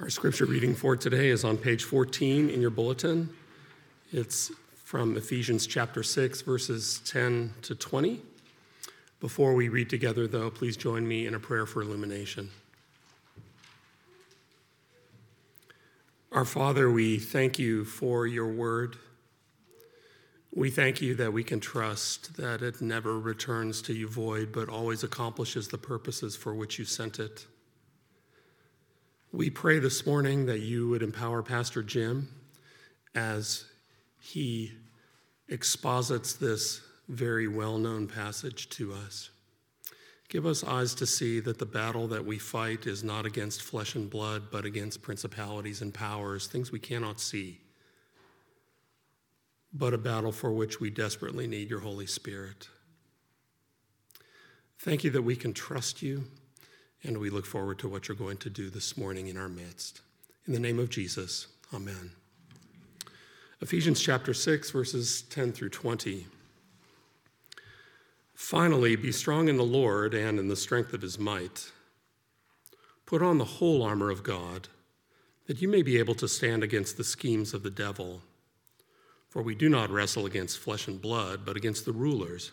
Our scripture reading for today is on page 14 in your bulletin. It's from Ephesians chapter 6, verses 10 to 20. Before we read together, though, please join me in a prayer for illumination. Our Father, we thank you for your word. We thank you that we can trust that it never returns to you void, but always accomplishes the purposes for which you sent it. We pray this morning that you would empower Pastor Jim as he exposits this very well known passage to us. Give us eyes to see that the battle that we fight is not against flesh and blood, but against principalities and powers, things we cannot see, but a battle for which we desperately need your Holy Spirit. Thank you that we can trust you and we look forward to what you're going to do this morning in our midst. In the name of Jesus, amen. Ephesians chapter 6, verses 10 through 20. Finally, be strong in the Lord and in the strength of his might. Put on the whole armor of God, that you may be able to stand against the schemes of the devil. For we do not wrestle against flesh and blood, but against the rulers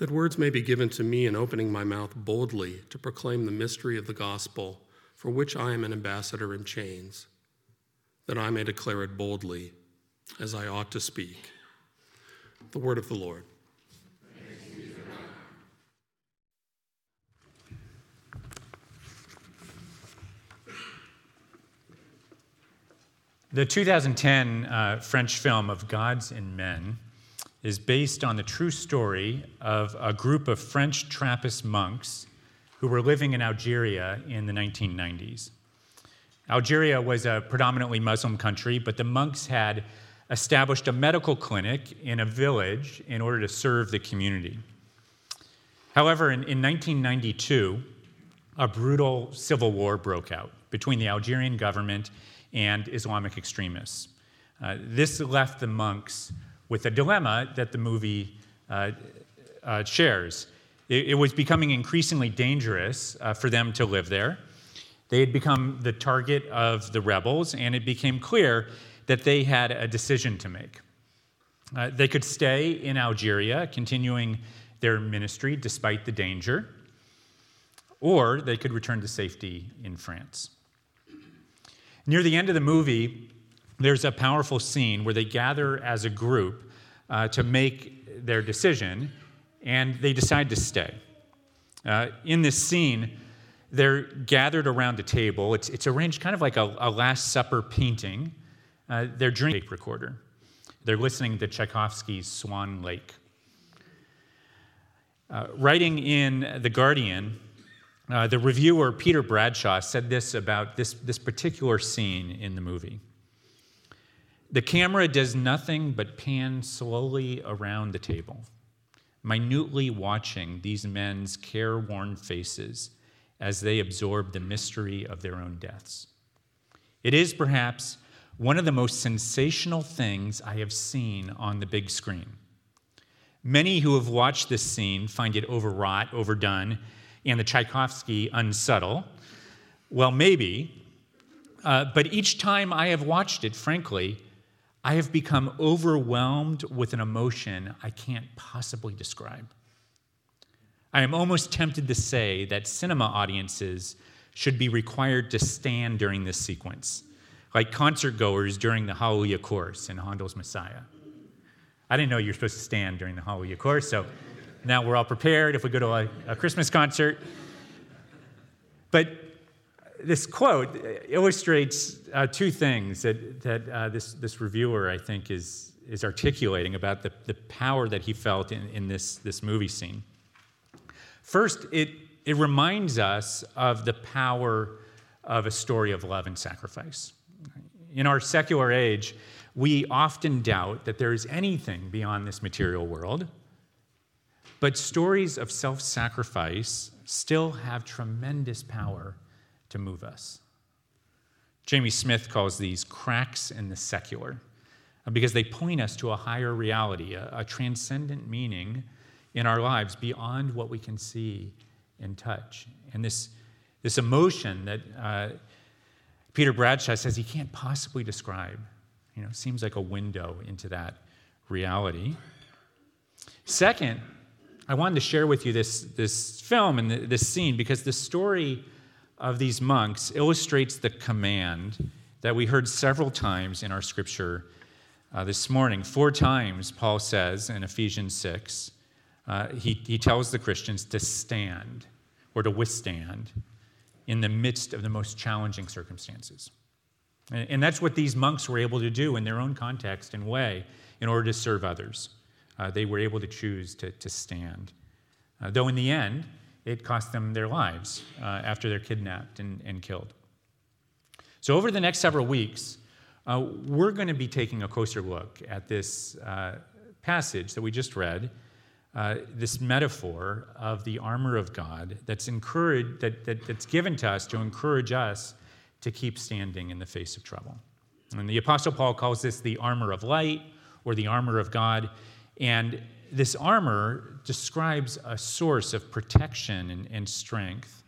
that words may be given to me in opening my mouth boldly to proclaim the mystery of the gospel, for which I am an ambassador in chains, that I may declare it boldly as I ought to speak. The word of the Lord. The 2010 uh, French film of Gods and Men is based on the true story of a group of French Trappist monks who were living in Algeria in the 1990s. Algeria was a predominantly Muslim country, but the monks had established a medical clinic in a village in order to serve the community. However, in, in 1992, a brutal civil war broke out between the Algerian government and Islamic extremists. Uh, this left the monks with a dilemma that the movie uh, uh, shares. It, it, was becoming increasingly dangerous uh, for them to live there. They had become the target of the rebels, and it became clear that they had a decision to make. Uh, they could stay in Algeria, continuing their ministry despite the danger, or they could return to safety in France. Near the end of the movie, there's a powerful scene where they gather as a group uh, to make their decision, and they decide to stay. Uh, in this scene, they're gathered around a table. It's, it's arranged kind of like a, a Last Supper painting. Uh, they're drinking tape recorder. They're listening to Tchaikovsky's Swan Lake. Uh, writing in The Guardian, uh, the reviewer Peter Bradshaw said this about this, this particular scene in the movie. The camera does nothing but pan slowly around the table, minutely watching these men's careworn faces as they absorb the mystery of their own deaths. It is perhaps one of the most sensational things I have seen on the big screen. Many who have watched this scene find it overwrought, overdone, and the Tchaikovsky unsubtle. Well, maybe. Uh, but each time I have watched it, frankly, I have become overwhelmed with an emotion I can't possibly describe. I am almost tempted to say that cinema audiences should be required to stand during this sequence, like concert goers during the Hallelujah chorus in Handel's Messiah. I didn't know you were supposed to stand during the Hallelujah chorus, so now we're all prepared if we go to a, a Christmas concert. But this quote illustrates uh, two things that, that uh, this, this reviewer, I think, is, is articulating about the, the power that he felt in, in this, this movie scene. First, it, it reminds us of the power of a story of love and sacrifice. In our secular age, we often doubt that there is anything beyond this material world, but stories of self sacrifice still have tremendous power to move us. Jamie Smith calls these cracks in the secular uh, because they point us to a higher reality, a, a transcendent meaning in our lives beyond what we can see and touch. And this, this emotion that uh, Peter Bradshaw says he can't possibly describe, you know, seems like a window into that reality. Second, I wanted to share with you this, this film and this scene because the story of these monks illustrates the command that we heard several times in our scripture uh, this morning. Four times, Paul says in Ephesians 6, uh, he, he tells the Christians to stand or to withstand in the midst of the most challenging circumstances. And, and that's what these monks were able to do in their own context and way in order to serve others. Uh, they were able to choose to, to stand. Uh, though in the end, it cost them their lives uh, after they're kidnapped and, and killed. So, over the next several weeks, uh, we're going to be taking a closer look at this uh, passage that we just read, uh, this metaphor of the armor of God that's encouraged, that, that, that's given to us to encourage us to keep standing in the face of trouble. And the Apostle Paul calls this the armor of light or the armor of God. And this armor describes a source of protection and, and, strength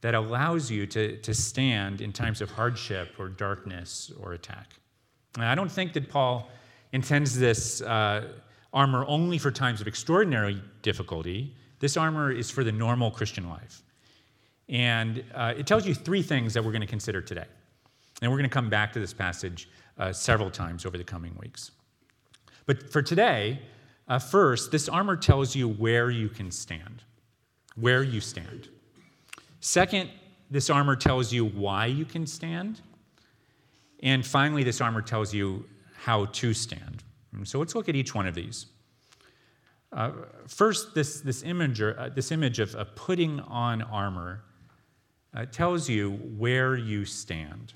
that allows you to, to stand in times of hardship or darkness or attack. And I don't think that Paul intends this uh, armor only for times of extraordinary difficulty. This armor is for the normal Christian life. And uh, it tells you three things that we're going to consider today. And we're going to come back to this passage uh, several times over the coming weeks. But for today, uh, first, this armor tells you where you can stand, where you stand. Second, this armor tells you why you can stand. And finally, this armor tells you how to stand. So let's look at each one of these. Uh, first, this, this, image, uh, this image of, of, putting on armor uh, tells you where you stand.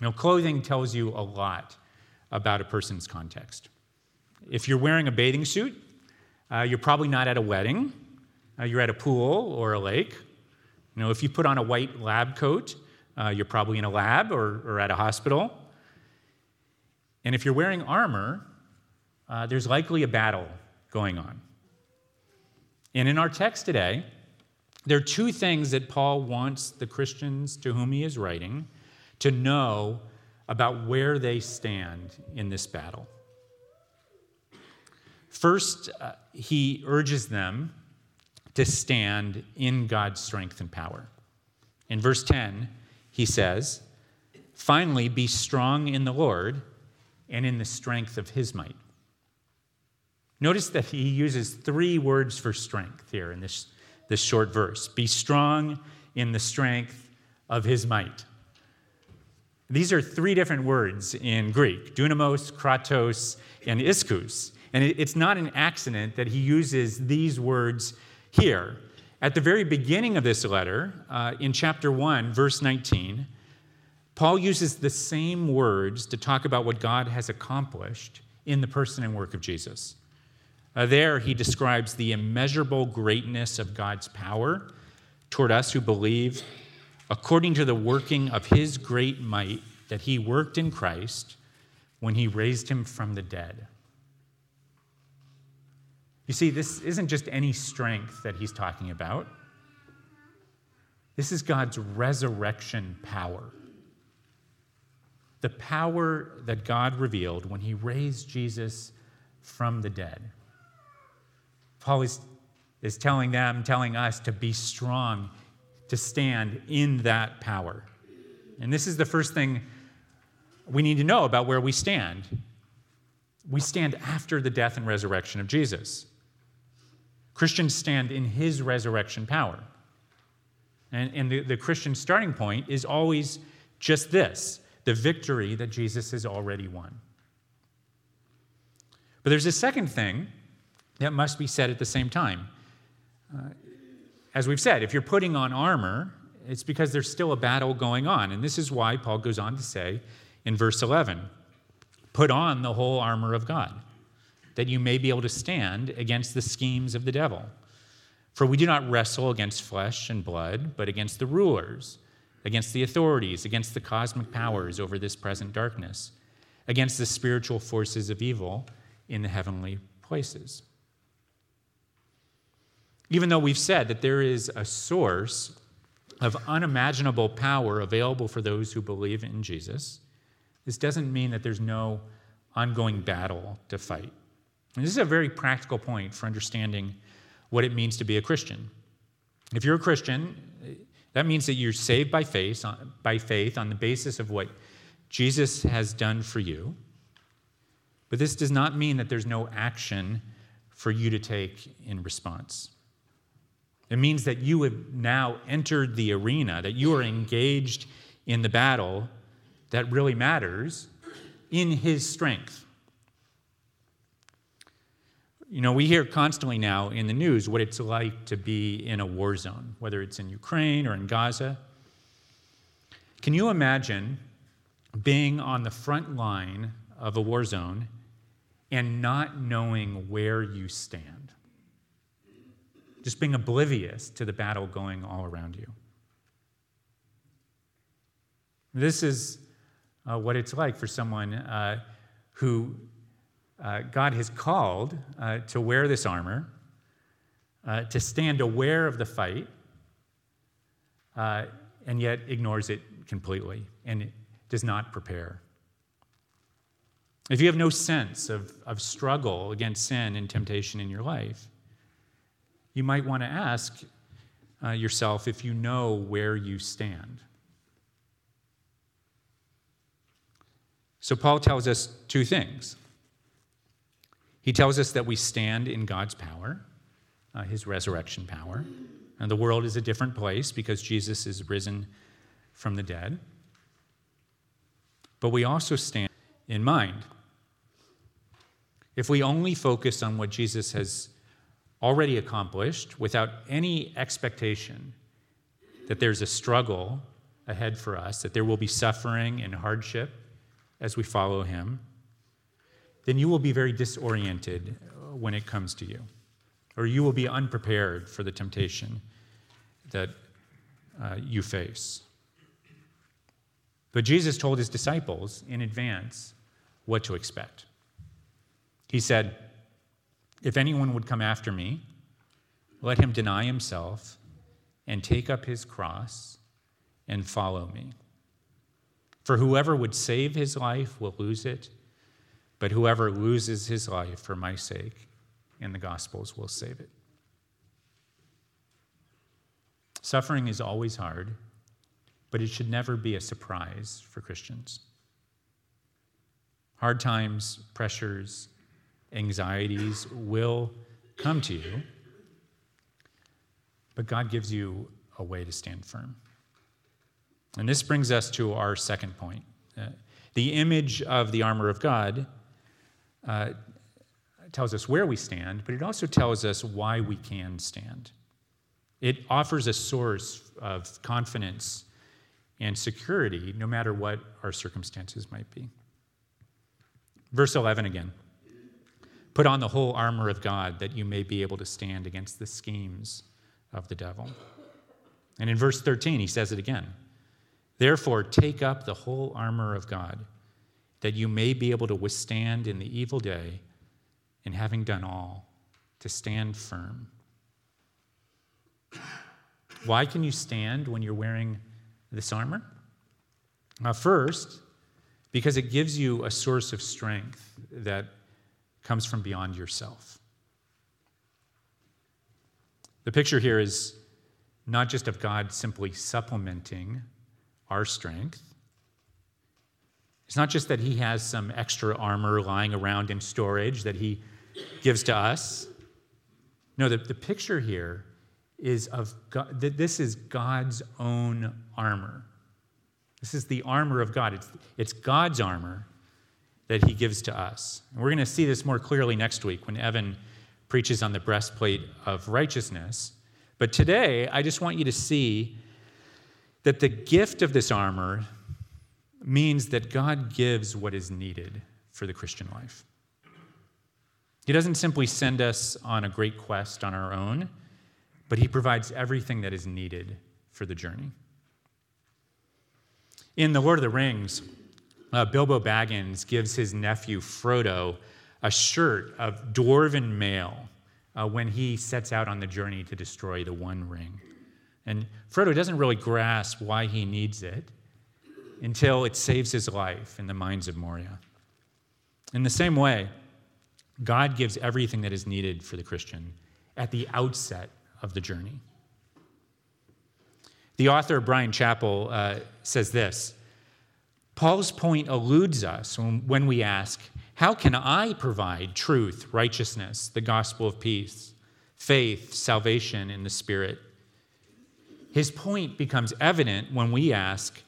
Now, clothing tells you a lot about a person's context. If you're wearing a bathing suit, uh, you're probably not at a wedding. Uh, you're at a pool or a lake. You know, if you put on a white lab coat, uh, you're probably in a lab or, or, at a hospital. And if you're wearing armor, uh, there's likely a battle going on. And in our text today, there are two things that Paul wants the Christians to whom he is writing to know about where they stand in this battle. First, uh, he urges them to stand in God's strength and power. In verse 10, he says, Finally, be strong in the Lord and in the strength of his might. Notice that he uses three words for strength here in this, this short verse be strong in the strength of his might. These are three different words in Greek dunamis, kratos, and ischus. And it's not an accident that he uses these words here. At the very beginning of this letter, uh, in chapter 1, verse 19, Paul uses the same words to talk about what God has accomplished in the person and work of Jesus. Uh, there, he describes the immeasurable greatness of God's power toward us who believe, according to the working of his great might that he worked in Christ when he raised him from the dead. You see, this isn't just any strength that he's talking about. This is God's resurrection power. The power that God revealed when he raised Jesus from the dead. Paul is, is telling them, telling us to be strong, to stand in that power. And this is the first thing we need to know about where we stand. We stand after the death and resurrection of Jesus. Christians stand in his resurrection power. And, and the, the Christian starting point is always just this the victory that Jesus has already won. But there's a second thing that must be said at the same time. Uh, as we've said, if you're putting on armor, it's because there's still a battle going on. And this is why Paul goes on to say in verse 11 put on the whole armor of God, that you may be able to stand against the schemes of the devil. For we do not wrestle against flesh and blood, but against the rulers, against the authorities, against the cosmic powers over this present darkness, against the spiritual forces of evil in the heavenly places. Even though we've said that there is a source of unimaginable power available for those who believe in Jesus, this doesn't mean that there's no ongoing battle to fight. And this is a very practical point for understanding what it means to be a Christian. If you're a Christian, that means that you're saved by faith, by faith on the basis of what Jesus has done for you. But this does not mean that there's no action for you to take in response. It means that you have now entered the arena, that you are engaged in the battle that really matters in His strength. You know, we hear constantly now in the news what it's like to be in a war zone, whether it's in Ukraine or in Gaza. Can you imagine being on the front line of a war zone and not knowing where you stand? Just being oblivious to the battle going all around you. This is uh, what it's like for someone uh, who uh, God has called uh, to wear this armor, uh, to stand aware of the fight, uh, and yet ignores it completely and does not prepare. If you have no sense of, of struggle against sin and temptation in your life, you might want to ask uh, yourself if you know where you stand. So, Paul tells us two things. He tells us that we stand in God's power, uh, his resurrection power. And the world is a different place because Jesus is risen from the dead. But we also stand in mind. If we only focus on what Jesus has already accomplished without any expectation that there's a struggle ahead for us, that there will be suffering and hardship as we follow him, then you will be very disoriented uh, when it comes to you, or you will be unprepared for the temptation that uh, you face. But Jesus told his disciples in advance what to expect. He said, If anyone would come after me, let him deny himself and take up his cross and follow me. For whoever would save his life will lose it but whoever loses his life for my sake in the Gospels will save it. Suffering is always hard, but it should never be a surprise for Christians. Hard times, pressures, anxieties will come to you, but God gives you a way to stand firm. And this brings us to our second point. Uh, the image of the armor of God uh, tells us where we stand, but it also tells us why we can stand. It offers a source of confidence and security no matter what our circumstances might be. Verse 11 again Put on the whole armor of God that you may be able to stand against the schemes of the devil. And in verse 13, he says it again Therefore, take up the whole armor of God that you may be able to withstand in the evil day, and having done all, to stand firm. Why can you stand when you're wearing this armor? Uh, first, because it gives you a source of strength that comes from beyond yourself. The picture here is not just of God simply supplementing our strength, It's not just that he has some extra armor lying around in storage that he gives to us. No, the, the picture here is of God, that this is God's own armor. This is the armor of God. It's, it's God's armor that he gives to us. And we're going to see this more clearly next week when Evan preaches on the breastplate of righteousness. But today, I just want you to see that the gift of this armor means that God gives what is needed for the Christian life. He doesn't simply send us on a great quest on our own, but He provides everything that is needed for the journey. In The Lord of the Rings, uh, Bilbo Baggins gives his nephew Frodo a shirt of dwarven mail uh, when he sets out on the journey to destroy the One Ring. And Frodo doesn't really grasp why he needs it until it saves his life in the mines of Moria. In the same way, God gives everything that is needed for the Christian at the outset of the journey. The author, Bryan Chapell, uh, says this Paul's point eludes us when we ask, How can I provide truth, righteousness, the gospel of peace, faith, salvation in the Spirit? His point becomes evident when we ask,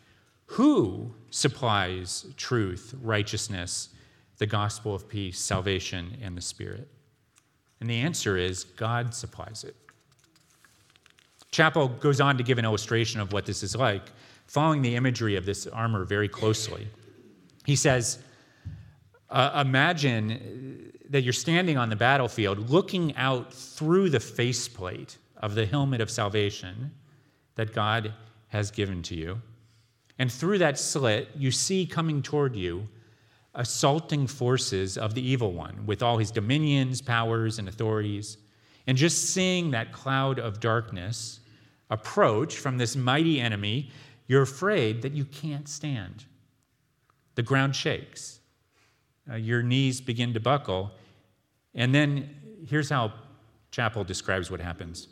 who supplies truth, righteousness, the gospel of peace, salvation, and the Spirit? And the answer is God supplies it. Chapell goes on to give an illustration of what this is like, following the imagery of this armor very closely. He says, uh, Imagine that you're standing on the battlefield looking out through the faceplate of the helmet of salvation that God has given to you. And through that slit, you see coming toward you assaulting forces of the evil one with all his dominions, powers, and authorities. And just seeing that cloud of darkness approach from this mighty enemy, you're afraid that you can't stand. The ground shakes, uh, your knees begin to buckle. And then here's how Chapell describes what happens.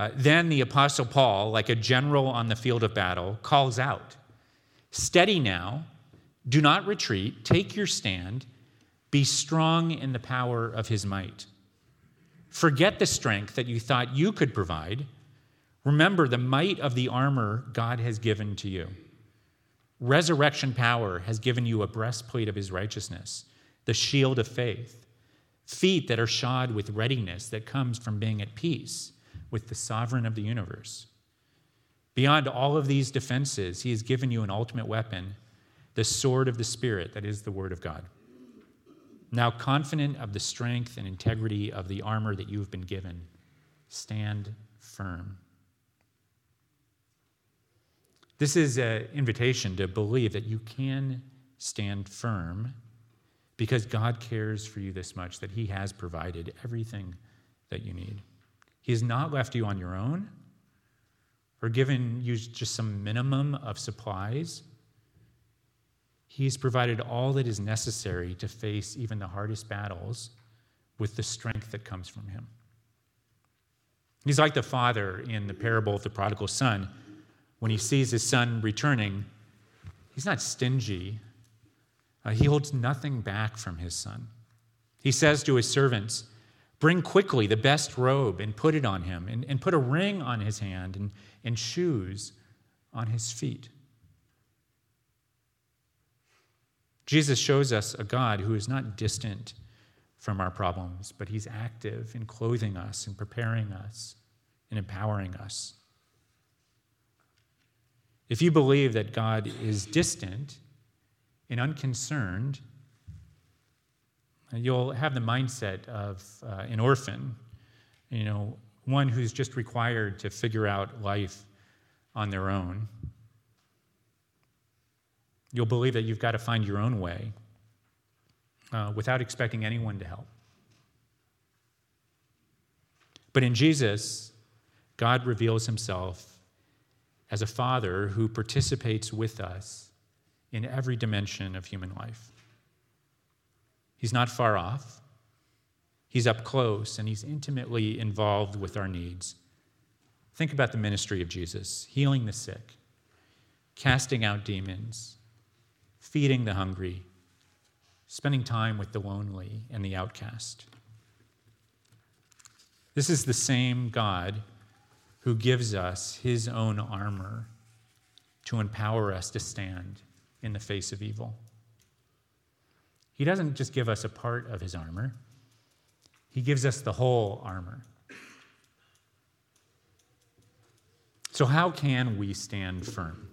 Uh, then the Apostle Paul, like a general on the field of battle, calls out Steady now, do not retreat, take your stand, be strong in the power of his might. Forget the strength that you thought you could provide. Remember the might of the armor God has given to you. Resurrection power has given you a breastplate of his righteousness, the shield of faith, feet that are shod with readiness that comes from being at peace with the sovereign of the universe. Beyond all of these defenses, he has given you an ultimate weapon, the sword of the Spirit, that is the Word of God. Now, confident of the strength and integrity of the armor that you have been given, stand firm. This is an invitation to believe that you can stand firm because God cares for you this much that He has provided everything that you need. He has not left you on your own or given you just some minimum of supplies. He's provided all that is necessary to face even the hardest battles with the strength that comes from Him. He's like the father in the parable of the prodigal son. When he sees his son returning, he's not stingy. Uh, he holds nothing back from his son. He says to his servants, Bring quickly the best robe and put it on him, and, and put a ring on his hand and, and shoes on his feet. Jesus shows us a God who is not distant from our problems, but he's active in clothing us and preparing us and empowering us. If you believe that God is distant and unconcerned, you'll have the mindset of uh, an orphan, you know, one who's just required to figure out life on their own. You'll believe that you've got to find your own way uh, without expecting anyone to help. But in Jesus, God reveals himself as a father who participates with us in every dimension of human life. He's not far off. He's up close and he's intimately involved with our needs. Think about the ministry of Jesus healing the sick, casting out demons, feeding the hungry, spending time with the lonely and the outcast. This is the same God who gives us his own armor to empower us to stand in the face of evil. He doesn't just give us a part of his armor, he gives us the whole armor. So, how can we stand firm?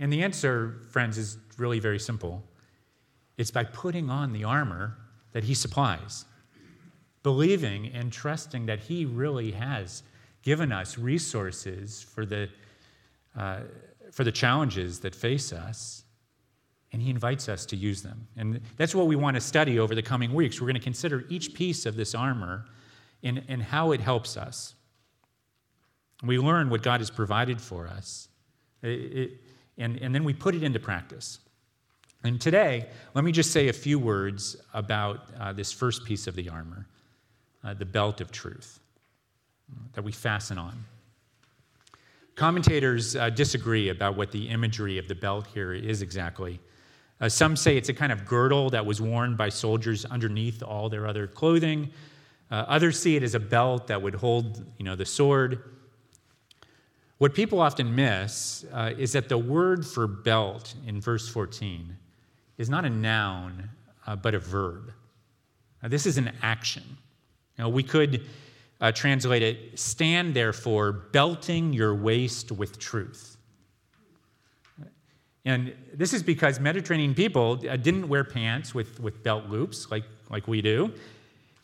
And the answer, friends, is really very simple it's by putting on the armor that he supplies, believing and trusting that he really has given us resources for the, uh, for the challenges that face us, and he invites us to use them. And that's what we want to study over the coming weeks. We're going to consider each piece of this armor and, and how it helps us. We learn what God has provided for us, it, and, and then we put it into practice. And today, let me just say a few words about uh, this first piece of the armor uh, the belt of truth that we fasten on. Commentators uh, disagree about what the imagery of the belt here is exactly. Uh, some say it's a kind of girdle that was worn by soldiers underneath all their other clothing. Uh, others see it as a belt that would hold you know, the sword. What people often miss uh, is that the word for belt in verse 14 is not a noun, uh, but a verb. Now, this is an action. Now, we could uh, translate it stand therefore, belting your waist with truth. And this is because Mediterranean people uh, didn't wear pants with, with belt loops like, like we do.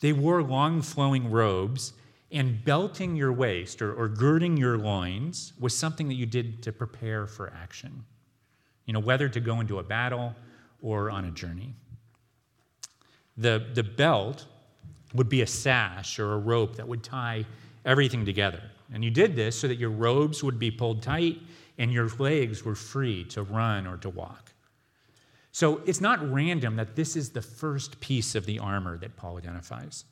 They wore long flowing robes and belting your waist or, or girding your loins was something that you did to prepare for action, you know, whether to go into a battle or on a journey. The, the belt would be a sash or a rope that would tie everything together. And you did this so that your robes would be pulled tight and your legs were free to run or to walk. So it's not random that this is the first piece of the armor that Paul identifies.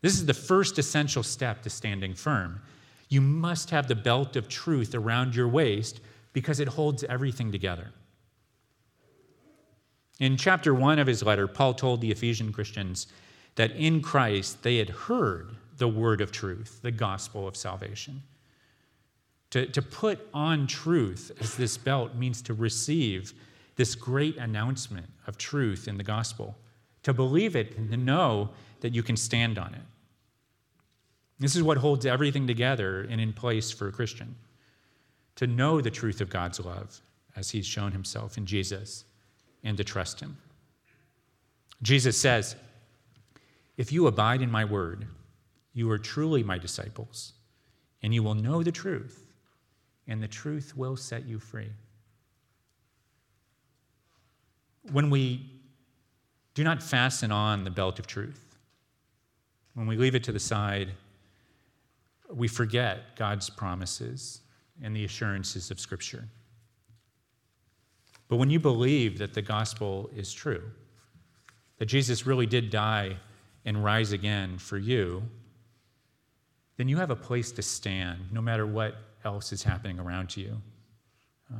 This is the first essential step to standing firm. You must have the belt of truth around your waist because it holds everything together. In chapter one of his letter, Paul told the Ephesian Christians that in Christ they had heard the word of truth, the gospel of salvation. To, to put on truth as this belt means to receive this great announcement of truth in the gospel, to believe it and to know that you can stand on it. This is what holds everything together and in place for a Christian to know the truth of God's love as he's shown himself in Jesus and to trust him. Jesus says, If you abide in my word, you are truly my disciples, and you will know the truth, and the truth will set you free. When we do not fasten on the belt of truth, when we leave it to the side, we forget God's promises and the assurances of Scripture. But when you believe that the gospel is true, that Jesus really did die and rise again for you, then you have a place to stand no matter what else is happening around you. Uh,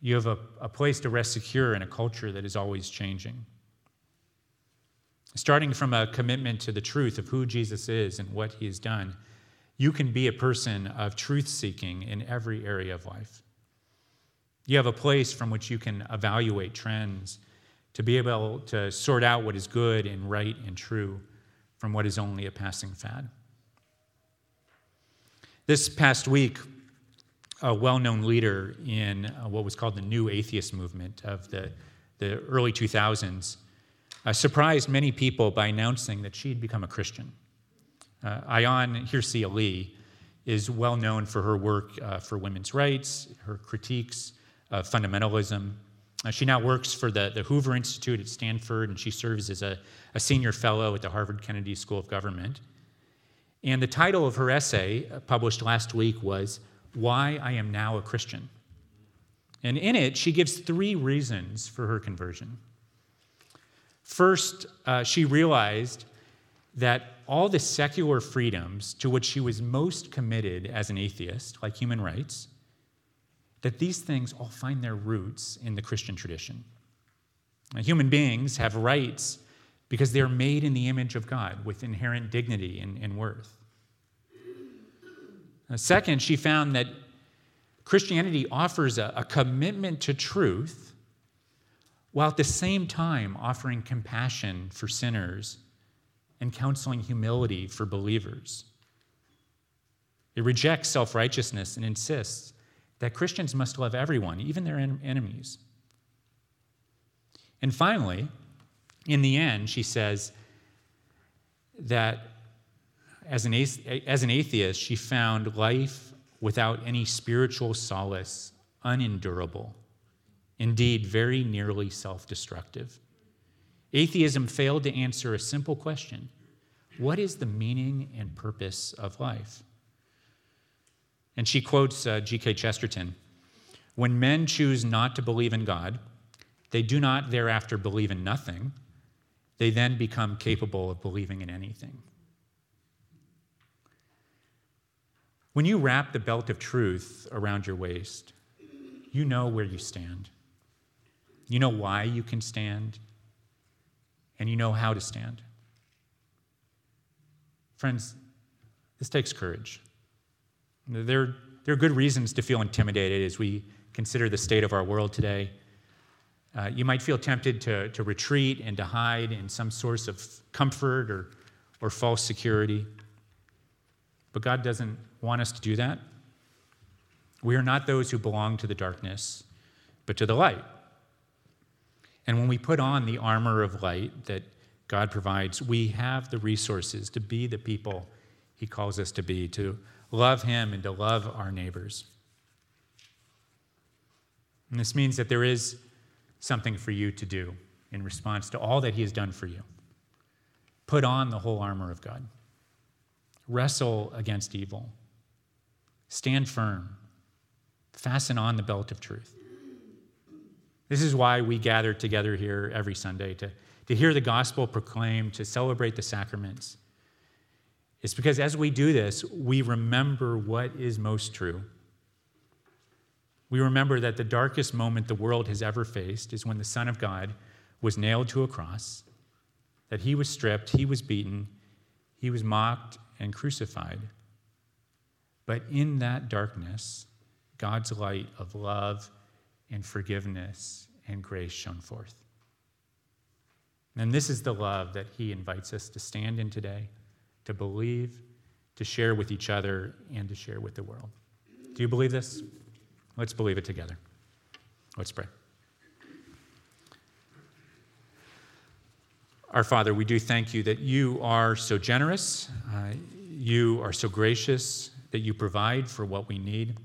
you have a, a place to rest secure in a culture that is always changing. Starting from a commitment to the truth of who Jesus is and what he has done you can be a person of truth seeking in every area of life. You have a place from which you can evaluate trends to be able to sort out what is good and right and true from what is only a passing fad. This past week, a well known leader in uh, what was called the New Atheist movement of the, the early 2000s uh, surprised many people by announcing that she'd become a Christian. Uh, Ayaan Hirsi Ali is well known for her work uh, for women's rights, her critiques of fundamentalism. Uh, she now works for the, the Hoover Institute at Stanford, and she serves as a, a senior fellow at the Harvard Kennedy School of Government. And the title of her essay, uh, published last week, was Why I Am Now a Christian. And in it, she gives three reasons for her conversion. First, uh, she realized that all the secular freedoms to which she was most committed as an atheist, like human rights, that these things all find their roots in the Christian tradition. Now, human beings have rights because they're made in the image of God with inherent dignity and, and worth. Now, second, she found that Christianity offers a, a commitment to truth while at the same time offering compassion for sinners and counseling humility for believers. It rejects self righteousness and insists that Christians must love everyone, even their en- enemies. And finally, in the end, she says that as an, as an atheist, she found life without any spiritual solace unendurable, indeed, very nearly self destructive. Atheism failed to answer a simple question What is the meaning and purpose of life? And she quotes uh, G.K. Chesterton When men choose not to believe in God, they do not thereafter believe in nothing. They then become capable of believing in anything. When you wrap the belt of truth around your waist, you know where you stand. You know why you can stand, and you know how to stand. Friends, this takes courage. There, there are good reasons to feel intimidated as we consider the state of our world today. Uh, you might feel tempted to, to retreat and to hide in some source of comfort or, or false security. But God doesn't want us to do that. We are not those who belong to the darkness, but to the light. And when we put on the armor of light that God provides, we have the resources to be the people He calls us to be, to love Him and to love our neighbors. And this means that there is something for you to do in response to all that He has done for you. Put on the whole armor of God, wrestle against evil, stand firm, fasten on the belt of truth. This is why we gather together here every Sunday to, to hear the gospel proclaimed, to celebrate the sacraments it's because as we do this, we remember what is most true. We remember that the darkest moment the world has ever faced is when the Son of God was nailed to a cross, that he was stripped, he was beaten, he was mocked and crucified. But in that darkness, God's light of love and forgiveness and grace shone forth. And this is the love that he invites us to stand in today to believe, to share with each other, and to share with the world. Do you believe this? Let's believe it together. Let's pray. Our Father, we do thank you that you are so generous, uh, you are so gracious, that you provide for what we need.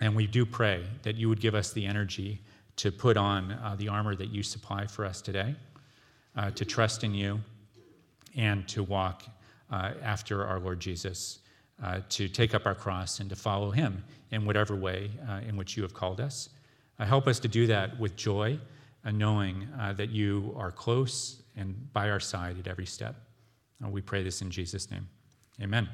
And we do pray that you would give us the energy to put on uh, the armor that you supply for us today, uh, to trust in you, and to walk uh, after our Lord Jesus, uh, to take up our cross and to follow him in whatever way uh, in which you have called us. Uh, help us to do that with joy, and knowing uh, that you are close and by our side at every step. we pray this in Jesus' name. Amen.